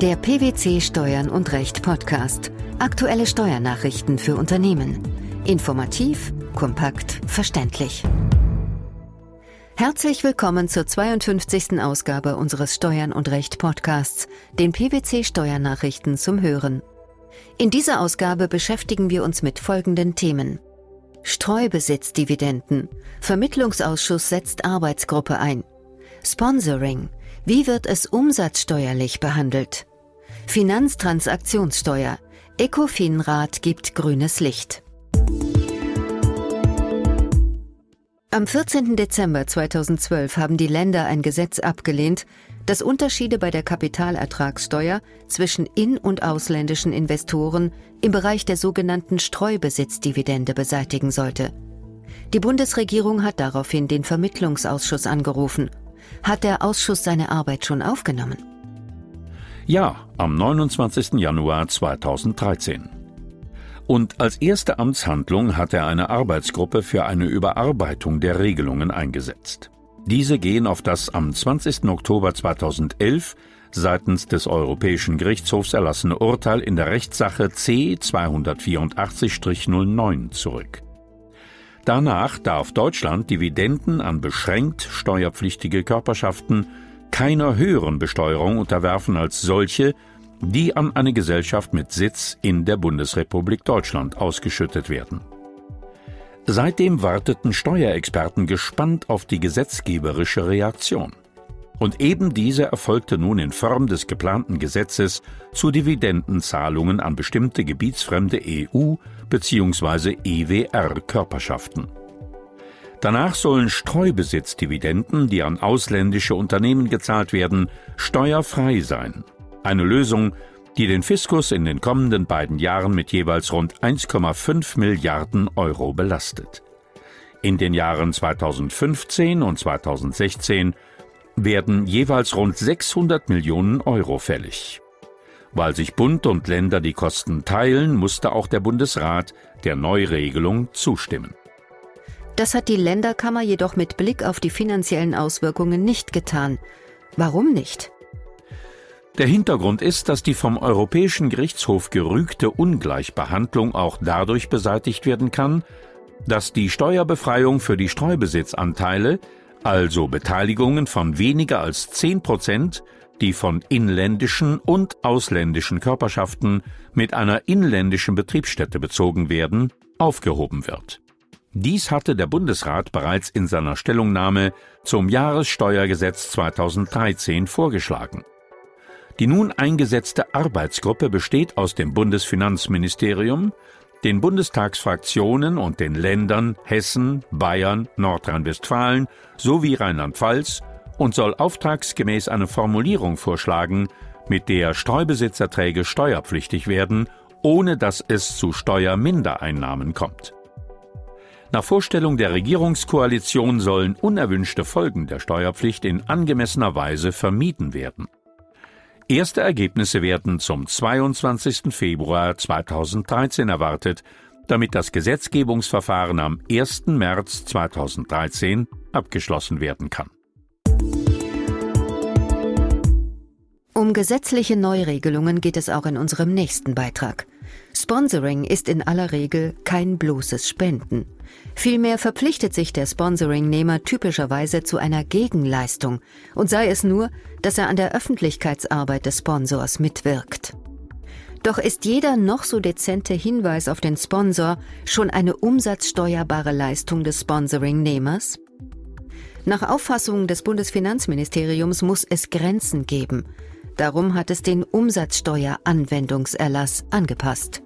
Der PwC Steuern und Recht Podcast. Aktuelle Steuernachrichten für Unternehmen. Informativ, kompakt, verständlich. Herzlich willkommen zur 52. Ausgabe unseres Steuern und Recht Podcasts, den PwC Steuernachrichten zum Hören. In dieser Ausgabe beschäftigen wir uns mit folgenden Themen. Streubesitzdividenden. Vermittlungsausschuss setzt Arbeitsgruppe ein. Sponsoring. Wie wird es umsatzsteuerlich behandelt? Finanztransaktionssteuer. Ecofin-Rat gibt grünes Licht. Am 14. Dezember 2012 haben die Länder ein Gesetz abgelehnt, das Unterschiede bei der Kapitalertragssteuer zwischen in- und ausländischen Investoren im Bereich der sogenannten Streubesitzdividende beseitigen sollte. Die Bundesregierung hat daraufhin den Vermittlungsausschuss angerufen. Hat der Ausschuss seine Arbeit schon aufgenommen? Ja, am 29. Januar 2013. Und als erste Amtshandlung hat er eine Arbeitsgruppe für eine Überarbeitung der Regelungen eingesetzt. Diese gehen auf das am 20. Oktober 2011 seitens des Europäischen Gerichtshofs erlassene Urteil in der Rechtssache C 284-09 zurück. Danach darf Deutschland Dividenden an beschränkt steuerpflichtige Körperschaften keiner höheren Besteuerung unterwerfen als solche, die an eine Gesellschaft mit Sitz in der Bundesrepublik Deutschland ausgeschüttet werden. Seitdem warteten Steuerexperten gespannt auf die gesetzgeberische Reaktion. Und eben diese erfolgte nun in Form des geplanten Gesetzes zu Dividendenzahlungen an bestimmte gebietsfremde EU- bzw. EWR-Körperschaften. Danach sollen Streubesitzdividenden, die an ausländische Unternehmen gezahlt werden, steuerfrei sein. Eine Lösung, die den Fiskus in den kommenden beiden Jahren mit jeweils rund 1,5 Milliarden Euro belastet. In den Jahren 2015 und 2016 werden jeweils rund 600 Millionen Euro fällig. Weil sich Bund und Länder die Kosten teilen, musste auch der Bundesrat der Neuregelung zustimmen. Das hat die Länderkammer jedoch mit Blick auf die finanziellen Auswirkungen nicht getan. Warum nicht? Der Hintergrund ist, dass die vom Europäischen Gerichtshof gerügte Ungleichbehandlung auch dadurch beseitigt werden kann, dass die Steuerbefreiung für die Streubesitzanteile, also Beteiligungen von weniger als 10 Prozent, die von inländischen und ausländischen Körperschaften mit einer inländischen Betriebsstätte bezogen werden, aufgehoben wird. Dies hatte der Bundesrat bereits in seiner Stellungnahme zum Jahressteuergesetz 2013 vorgeschlagen. Die nun eingesetzte Arbeitsgruppe besteht aus dem Bundesfinanzministerium, den Bundestagsfraktionen und den Ländern Hessen, Bayern, Nordrhein-Westfalen sowie Rheinland-Pfalz und soll auftragsgemäß eine Formulierung vorschlagen, mit der Streubesitzerträge steuerpflichtig werden, ohne dass es zu Steuermindereinnahmen kommt. Nach Vorstellung der Regierungskoalition sollen unerwünschte Folgen der Steuerpflicht in angemessener Weise vermieden werden. Erste Ergebnisse werden zum 22. Februar 2013 erwartet, damit das Gesetzgebungsverfahren am 1. März 2013 abgeschlossen werden kann. Um gesetzliche Neuregelungen geht es auch in unserem nächsten Beitrag. Sponsoring ist in aller Regel kein bloßes Spenden. Vielmehr verpflichtet sich der Sponsoringnehmer typischerweise zu einer Gegenleistung und sei es nur, dass er an der Öffentlichkeitsarbeit des Sponsors mitwirkt. Doch ist jeder noch so dezente Hinweis auf den Sponsor schon eine umsatzsteuerbare Leistung des Sponsoringnehmers? Nach Auffassung des Bundesfinanzministeriums muss es Grenzen geben. Darum hat es den Umsatzsteueranwendungserlass angepasst.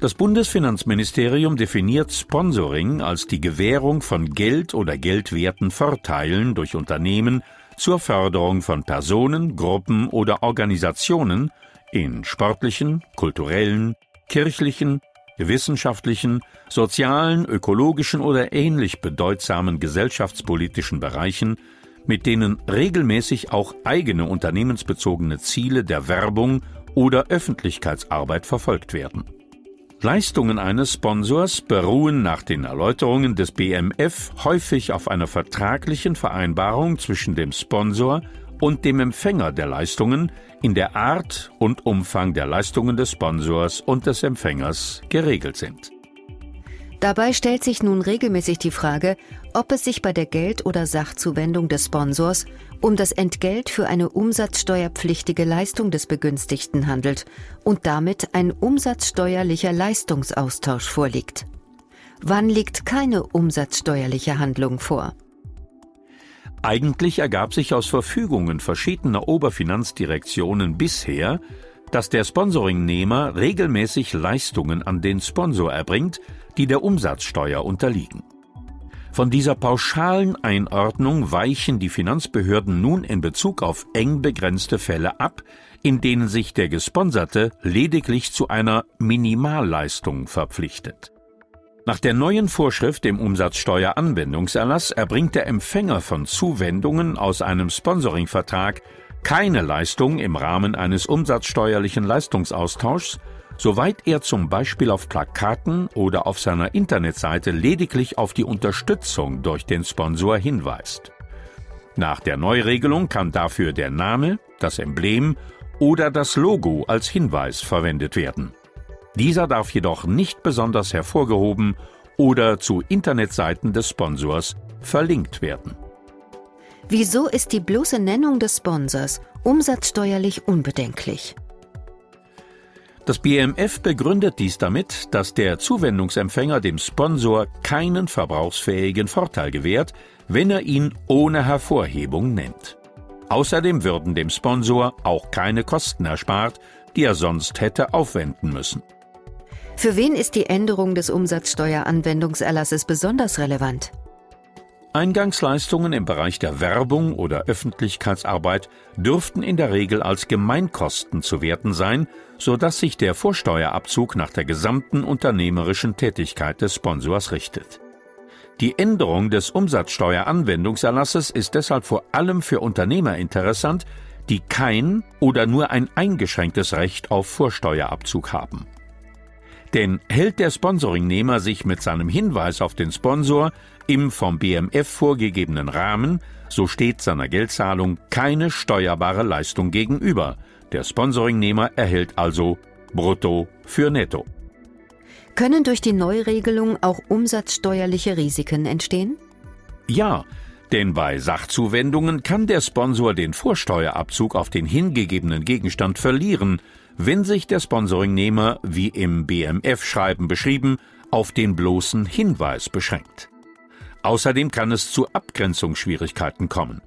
Das Bundesfinanzministerium definiert Sponsoring als die Gewährung von Geld oder geldwerten Vorteilen durch Unternehmen zur Förderung von Personen, Gruppen oder Organisationen in sportlichen, kulturellen, kirchlichen, wissenschaftlichen, sozialen, ökologischen oder ähnlich bedeutsamen gesellschaftspolitischen Bereichen mit denen regelmäßig auch eigene unternehmensbezogene Ziele der Werbung oder Öffentlichkeitsarbeit verfolgt werden. Leistungen eines Sponsors beruhen nach den Erläuterungen des BMF häufig auf einer vertraglichen Vereinbarung zwischen dem Sponsor und dem Empfänger der Leistungen in der Art und Umfang der Leistungen des Sponsors und des Empfängers geregelt sind. Dabei stellt sich nun regelmäßig die Frage, ob es sich bei der Geld- oder Sachzuwendung des Sponsors um das Entgelt für eine umsatzsteuerpflichtige Leistung des Begünstigten handelt und damit ein umsatzsteuerlicher Leistungsaustausch vorliegt. Wann liegt keine umsatzsteuerliche Handlung vor? Eigentlich ergab sich aus Verfügungen verschiedener Oberfinanzdirektionen bisher, dass der Sponsoringnehmer regelmäßig Leistungen an den Sponsor erbringt, die der Umsatzsteuer unterliegen. Von dieser pauschalen Einordnung weichen die Finanzbehörden nun in Bezug auf eng begrenzte Fälle ab, in denen sich der Gesponserte lediglich zu einer Minimalleistung verpflichtet. Nach der neuen Vorschrift im Umsatzsteueranwendungserlass erbringt der Empfänger von Zuwendungen aus einem Sponsoringvertrag keine Leistung im Rahmen eines umsatzsteuerlichen Leistungsaustauschs, soweit er zum Beispiel auf Plakaten oder auf seiner Internetseite lediglich auf die Unterstützung durch den Sponsor hinweist. Nach der Neuregelung kann dafür der Name, das Emblem oder das Logo als Hinweis verwendet werden. Dieser darf jedoch nicht besonders hervorgehoben oder zu Internetseiten des Sponsors verlinkt werden. Wieso ist die bloße Nennung des Sponsors umsatzsteuerlich unbedenklich? Das BMF begründet dies damit, dass der Zuwendungsempfänger dem Sponsor keinen verbrauchsfähigen Vorteil gewährt, wenn er ihn ohne Hervorhebung nennt. Außerdem würden dem Sponsor auch keine Kosten erspart, die er sonst hätte aufwenden müssen. Für wen ist die Änderung des Umsatzsteueranwendungserlasses besonders relevant? Eingangsleistungen im Bereich der Werbung oder Öffentlichkeitsarbeit dürften in der Regel als Gemeinkosten zu werten sein, so dass sich der Vorsteuerabzug nach der gesamten unternehmerischen Tätigkeit des Sponsors richtet. Die Änderung des Umsatzsteueranwendungserlasses ist deshalb vor allem für Unternehmer interessant, die kein oder nur ein eingeschränktes Recht auf Vorsteuerabzug haben. Denn hält der Sponsoringnehmer sich mit seinem Hinweis auf den Sponsor im vom BMF vorgegebenen Rahmen, so steht seiner Geldzahlung keine steuerbare Leistung gegenüber. Der Sponsoringnehmer erhält also brutto für netto. Können durch die Neuregelung auch umsatzsteuerliche Risiken entstehen? Ja, denn bei Sachzuwendungen kann der Sponsor den Vorsteuerabzug auf den hingegebenen Gegenstand verlieren, wenn sich der Sponsoringnehmer, wie im BMF-Schreiben beschrieben, auf den bloßen Hinweis beschränkt. Außerdem kann es zu Abgrenzungsschwierigkeiten kommen.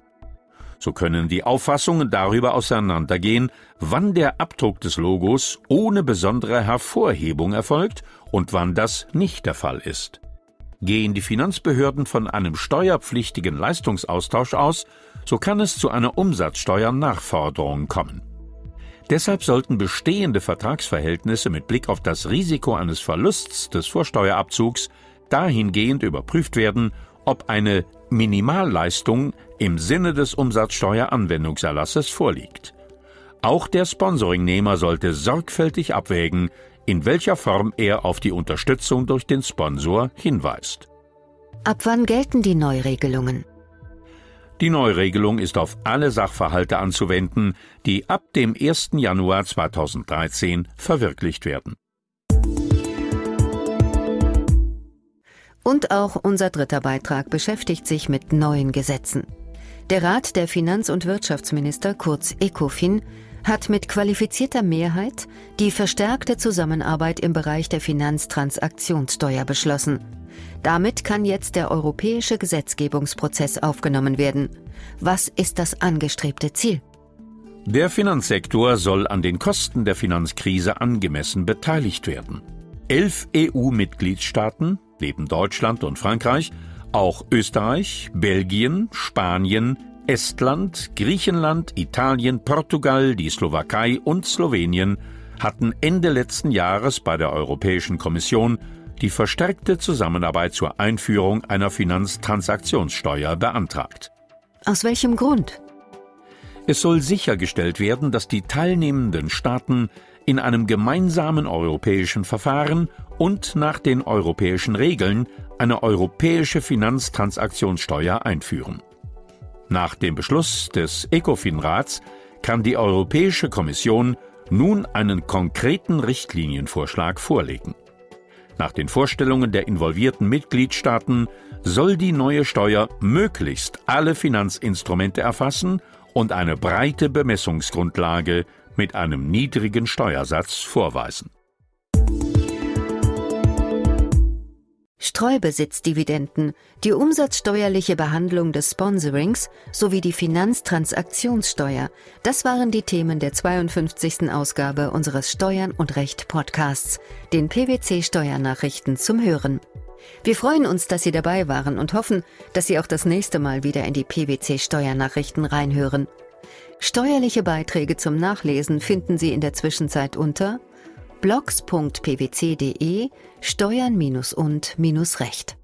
So können die Auffassungen darüber auseinandergehen, wann der Abdruck des Logos ohne besondere Hervorhebung erfolgt und wann das nicht der Fall ist. Gehen die Finanzbehörden von einem steuerpflichtigen Leistungsaustausch aus, so kann es zu einer Umsatzsteuernachforderung kommen. Deshalb sollten bestehende Vertragsverhältnisse mit Blick auf das Risiko eines Verlusts des Vorsteuerabzugs dahingehend überprüft werden, ob eine Minimalleistung im Sinne des Umsatzsteueranwendungserlasses vorliegt. Auch der Sponsoringnehmer sollte sorgfältig abwägen, in welcher Form er auf die Unterstützung durch den Sponsor hinweist. Ab wann gelten die Neuregelungen? Die Neuregelung ist auf alle Sachverhalte anzuwenden, die ab dem 1. Januar 2013 verwirklicht werden. Und auch unser dritter Beitrag beschäftigt sich mit neuen Gesetzen. Der Rat der Finanz- und Wirtschaftsminister, kurz ECOFIN, hat mit qualifizierter Mehrheit die verstärkte Zusammenarbeit im Bereich der Finanztransaktionssteuer beschlossen. Damit kann jetzt der europäische Gesetzgebungsprozess aufgenommen werden. Was ist das angestrebte Ziel? Der Finanzsektor soll an den Kosten der Finanzkrise angemessen beteiligt werden. Elf EU-Mitgliedstaaten, neben Deutschland und Frankreich, auch Österreich, Belgien, Spanien, Estland, Griechenland, Italien, Portugal, die Slowakei und Slowenien hatten Ende letzten Jahres bei der Europäischen Kommission die verstärkte Zusammenarbeit zur Einführung einer Finanztransaktionssteuer beantragt. Aus welchem Grund? Es soll sichergestellt werden, dass die teilnehmenden Staaten in einem gemeinsamen europäischen Verfahren und nach den europäischen Regeln eine europäische Finanztransaktionssteuer einführen. Nach dem Beschluss des ECOFIN-Rats kann die Europäische Kommission nun einen konkreten Richtlinienvorschlag vorlegen. Nach den Vorstellungen der involvierten Mitgliedstaaten soll die neue Steuer möglichst alle Finanzinstrumente erfassen und eine breite Bemessungsgrundlage mit einem niedrigen Steuersatz vorweisen. Streubesitzdividenden, die umsatzsteuerliche Behandlung des Sponsorings sowie die Finanztransaktionssteuer. Das waren die Themen der 52. Ausgabe unseres Steuern und Recht Podcasts, den PwC Steuernachrichten zum Hören. Wir freuen uns, dass Sie dabei waren und hoffen, dass Sie auch das nächste Mal wieder in die PwC Steuernachrichten reinhören. Steuerliche Beiträge zum Nachlesen finden Sie in der Zwischenzeit unter blogs.pwc.de Steuern und Recht.